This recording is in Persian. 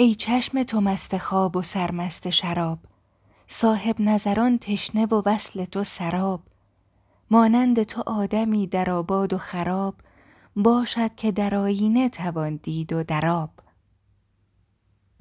ای چشم تو مست خواب و سرمست شراب صاحب نظران تشنه و وصل تو سراب. مانند تو آدمی در آباد و خراب باشد که در آینه توان دید و در آب